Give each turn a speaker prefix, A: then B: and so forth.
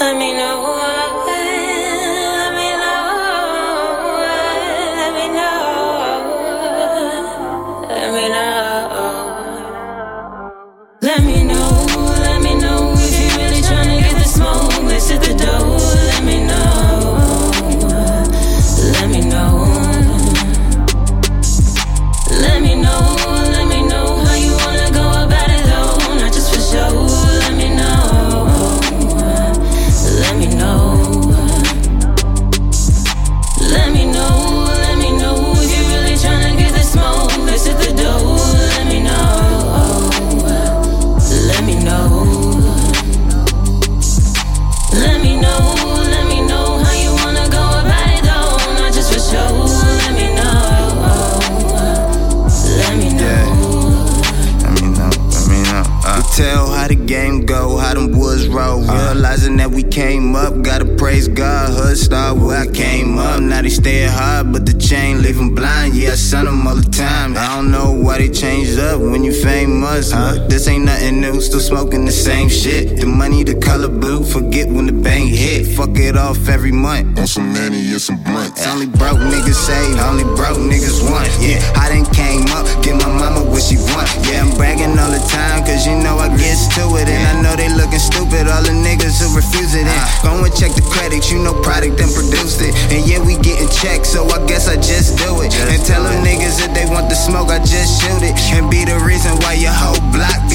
A: Let me know. how the game go, how them woods roll. Uh-huh. Realizing that we came up, gotta praise God. Hood star where
B: I came up.
A: Now they stay hard, but the chain leave them blind. Yeah, I son them all the time. I don't know why they changed up when you famous. Huh? This ain't nothing new, still smoking the same shit. The money, the color blue, forget when the bank hit. Fuck it off every month.
C: On some money and some blunts.
B: Only
A: broke niggas say,
B: only
A: broke niggas want.
B: Yeah,
A: I done came up, get my mama what she want.
B: Yeah, I'm
A: bragging to it. And I know they looking stupid, all the niggas who refuse it. And go and check the credits, you know product done produced it. And yeah, we getting checks, so I guess I just do it. And tell them niggas if they want the smoke, I just shoot it. And be the reason why your whole block